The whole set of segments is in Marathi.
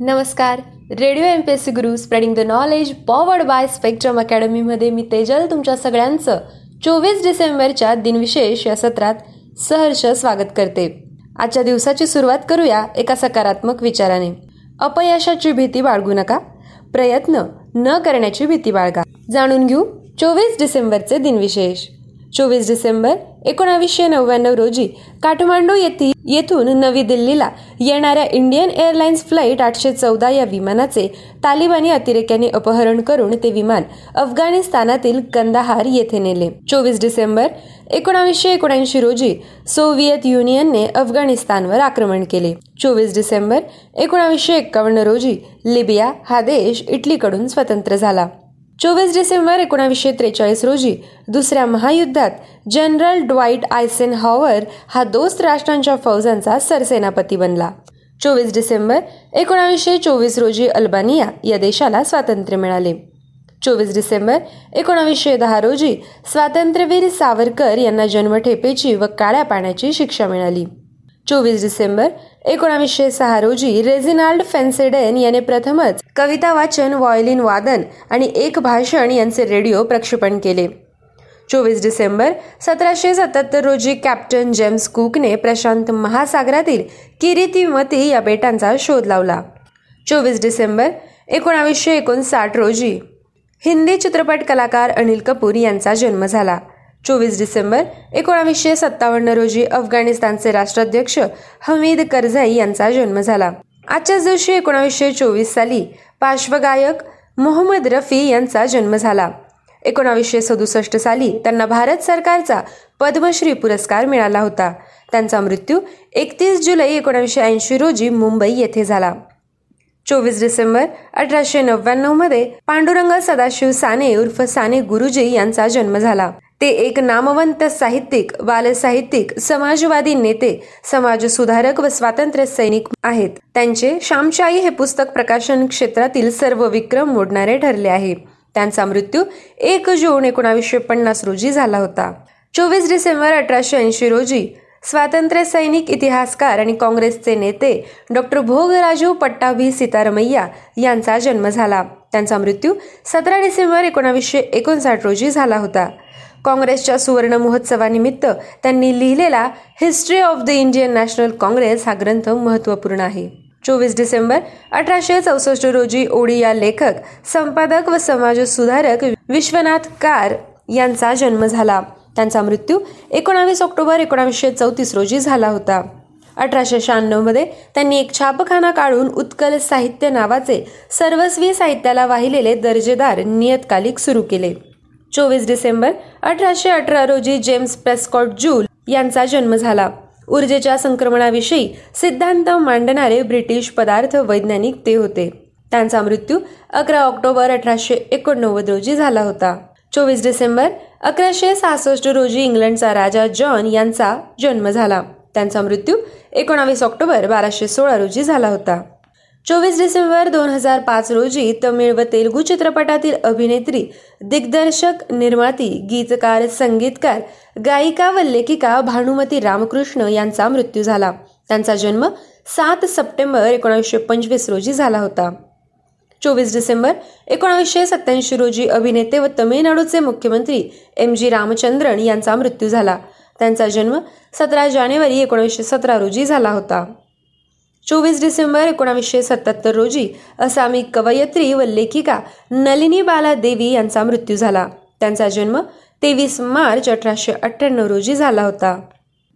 नमस्कार. Radio M P S C Guru spreading the knowledge powered by Spectrum अकॅडमीमध्ये मी तेजल तुमच्या सगळ्यांचं चोवीस डिसेंबरच्या दिनविशेष या सत्रात सहर्ष स्वागत करते. आजच्या दिवसाची सुरुवात करूया एका सकारात्मक विचाराने. अपयशाची भीती बाळगू नका. प्रयत्न न करण्याची भीती बाळगा. जाणून घेऊ चोवीस डिसेंबरचे दिनविशेष. चोवीस डिसेंबर एकोणावीसशे नव्याण्णव रोजी काठमांडू येथील येथून नवी दिल्लीला येणाऱ्या इंडियन एअरलाइन्स फ्लाईट आठशे चौदा या विमानाचे तालिबानी अतिरेक्यांनी अपहरण करून ते विमान अफगाणिस्तानातील कंदाहार येथे नेले. चोवीस डिसेंबर एकोणावीसशे एकोणऐंशी रोजी सोव्हिएत युनियनने अफगाणिस्तानवर आक्रमण केले. चोवीस डिसेंबर एकोणावीसशे एक्कावन्न रोजी लिबिया हा देश इटलीकडून स्वतंत्र झाला. चोवीस डिसेंबर एकोणावीसशे त्रेचाळीस रोजी दुसऱ्या महायुद्धात जनरल ड्वाईट आयसेन हॉवर हा दोस्त राष्ट्रांच्या फौजांचा सरसेनापती बनला. चोवीस डिसेंबर एकोणावीसशे चोवीस रोजी अल्बानिया या देशाला स्वातंत्र्य मिळाले. चोवीस डिसेंबर एकोणावीसशे दहा रोजी स्वातंत्र्यवीर सावरकर यांना जन्मठेपेची व काळ्या पाण्याची शिक्षा मिळाली. चोवीस डिसेंबर एकोणावीसशे सहा रोजी रेझिनाल्ड फेन्सेडेन याने प्रथमच कविता वाचन व्हायोलिन वादन आणि एक भाषण यांचे रेडिओ प्रक्षेपण केले. चोवीस डिसेंबर सतराशे सत्याहत्तर रोजी कॅप्टन जेम्स कुकने प्रशांत महासागरातील किरितिमती या बेटांचा शोध लावला. चोवीस डिसेंबर एकोणावीसशे एकोणसाठ रोजी हिंदी चित्रपट कलाकार अनिल कपूर यांचा जन्म झाला. चोवीस डिसेंबर एकोणावीसशे सत्तावन्न रोजी अफगाणिस्तानचे राष्ट्राध्यक्ष हमीद करझाई यांचा जन्म झाला. आजच्याच दिवशी एकोणावीसशे चोवीस साली पार्श्वगायक मोहम्मद रफी यांचा जन्म झाला. एकोणावीसशे सदुसष्ट साली त्यांना भारत सरकारचा पद्मश्री पुरस्कार मिळाला होता. त्यांचा मृत्यू एकतीस जुलै एकोणावीसशे ऐंशी रोजी मुंबई येथे झाला. चोवीस डिसेंबर अठराशे नव्याण्णवमध्ये पांडुरंग सदाशिव साने उर्फ साने गुरुजी यांचा जन्म झाला. ते एक नामवंत साहित्यिक बालसाहित्यिक समाजवादी नेते समाज सुधारक व स्वातंत्र्य सैनिक आहेत. त्यांचे श्यामशाही हे पुस्तक प्रकाशन क्षेत्रातील सर्व विक्रम मोडणारे ठरले आहे. त्यांचा मृत्यू एक जून एकोणावीसशे पन्नास रोजी झाला होता. चोवीस डिसेंबर अठराशे ऐंशी रोजी स्वातंत्र्य सैनिक इतिहासकार आणि काँग्रेसचे नेते डॉक्टर भोगराजू पट्टाभी सीतारमैया यांचा जन्म झाला. त्यांचा मृत्यू सतरा डिसेंबर एकोणावीसशे एकोणसाठ रोजी झाला होता. काँग्रेसच्या सुवर्ण महोत्सवानिमित्त त्यांनी लिहिलेला History of the Indian National Congress हा ग्रंथ महत्त्वपूर्ण आहे. चोवीस डिसेंबर अठराशे चौसष्ट रोजी ओडिया लेखक संपादक व समाज सुधारक विश्वनाथ कार यांचा जन्म झाला. त्यांचा मृत्यू एकोणावीस ऑक्टोबर एकोणावीसशे चौतीस रोजी झाला होता. अठराशे शहाण्णवमध्ये त्यांनी एक छापखाना काढून उत्कल साहित्य नावाचे सर्वस्वी साहित्याला वाहिलेले दर्जेदार नियतकालिक सुरू केले. चोवीस डिसेंबर अठराशे अठरा रोजी जेम्स प्रेस्कॉट जूल यांचा जन्म झाला. ऊर्जेच्या संक्रमणाविषयी सिद्धांत मांडणारे ब्रिटिश पदार्थ वैज्ञानिक ते होते. त्यांचा मृत्यू अकरा ऑक्टोबर अठराशे एकोणनव्वद रोजी झाला होता. चोवीस डिसेंबर अकराशे सहासष्ट रोजी इंग्लंडचा राजा जॉन यांचा जन्म झाला. त्यांचा मृत्यू एकोणावीस ऑक्टोबर बाराशे सोळा रोजी झाला होता. चोवीस डिसेंबर दोन हजार पाच रोजी तमिळ व तेलुगू चित्रपटातील अभिनेत्री दिग्दर्शक निर्माती गीतकार संगीतकार गायिका व लेखिका भानुमती रामकृष्ण यांचा मृत्यू झाला. त्यांचा जन्म सात सप्टेंबर एकोणीसशे पंचवीस रोजी झाला होता. चोवीस डिसेंबर एकोणावीसशे सत्याऐंशी रोजी अभिनेते व तमिळनाडूचे मुख्यमंत्री एम जी रामचंद्रन यांचा मृत्यू झाला. त्यांचा जन्म सतरा जानेवारी एकोणीसशे सतरा रोजी झाला होता. चोवीस डिसेंबर एकोणावीसशे सत्याहत्तर रोजी असामी कवयत्री व लेखिका नलिनी बाला देवी यांचा मृत्यू झाला. त्यांचा जन्म तेवीस मार्च अठराशे अठ्ठ्याण्णव रोजी झाला होता.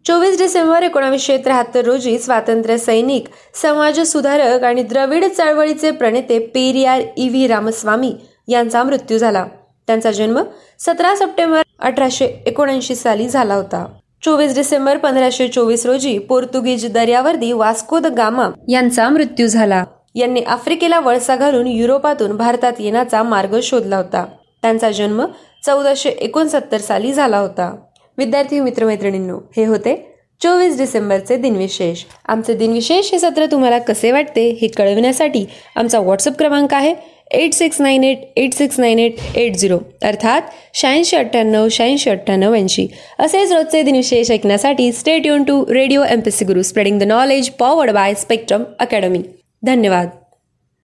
चोवीस डिसेंबर एकोणावीसशे त्र्याहत्तर रोजी स्वातंत्र्य सैनिक समाज सुधारक आणि द्रविड चळवळीचे प्रणेते पेरियार ई व्ही रामस्वामी यांचा मृत्यू झाला. त्यांचा जन्म सतरा सप्टेंबर अठराशे एकोणऐंशी साली झाला होता. चोवीस डिसेंबर पंधराशे चोवीस रोजी पोर्तुगीज दर्यावर्दी वास्को द गामा यांचा मृत्यू झाला. यांनी आफ्रिकेला वळसा घालून युरोपातून भारतात येण्याचा मार्ग शोधला होता. त्यांचा जन्म चौदाशे एकोणसत्तर साली झाला होता. विद्यार्थी मित्रमैत्रिणींनो हे होते चोवीस डिसेंबरचे दिनविशेष. आमचे दिनविशेष हे सत्र तुम्हाला कसे वाटते हे कळविण्यासाठी आमचा व्हॉट्सअप क्रमांक आहे eight six nine eight eight six nine eight eight zero अर्थात शहाऐंशी अठ्ठ्याण्णव शहाऐंशी अठ्ठ्याण्णव ऐंशी. असेच रोजचे दिनविशेष ऐकण्यासाठी stay युन to radio M P C guru spreading the knowledge powered by Spectrum academy धन्यवाद.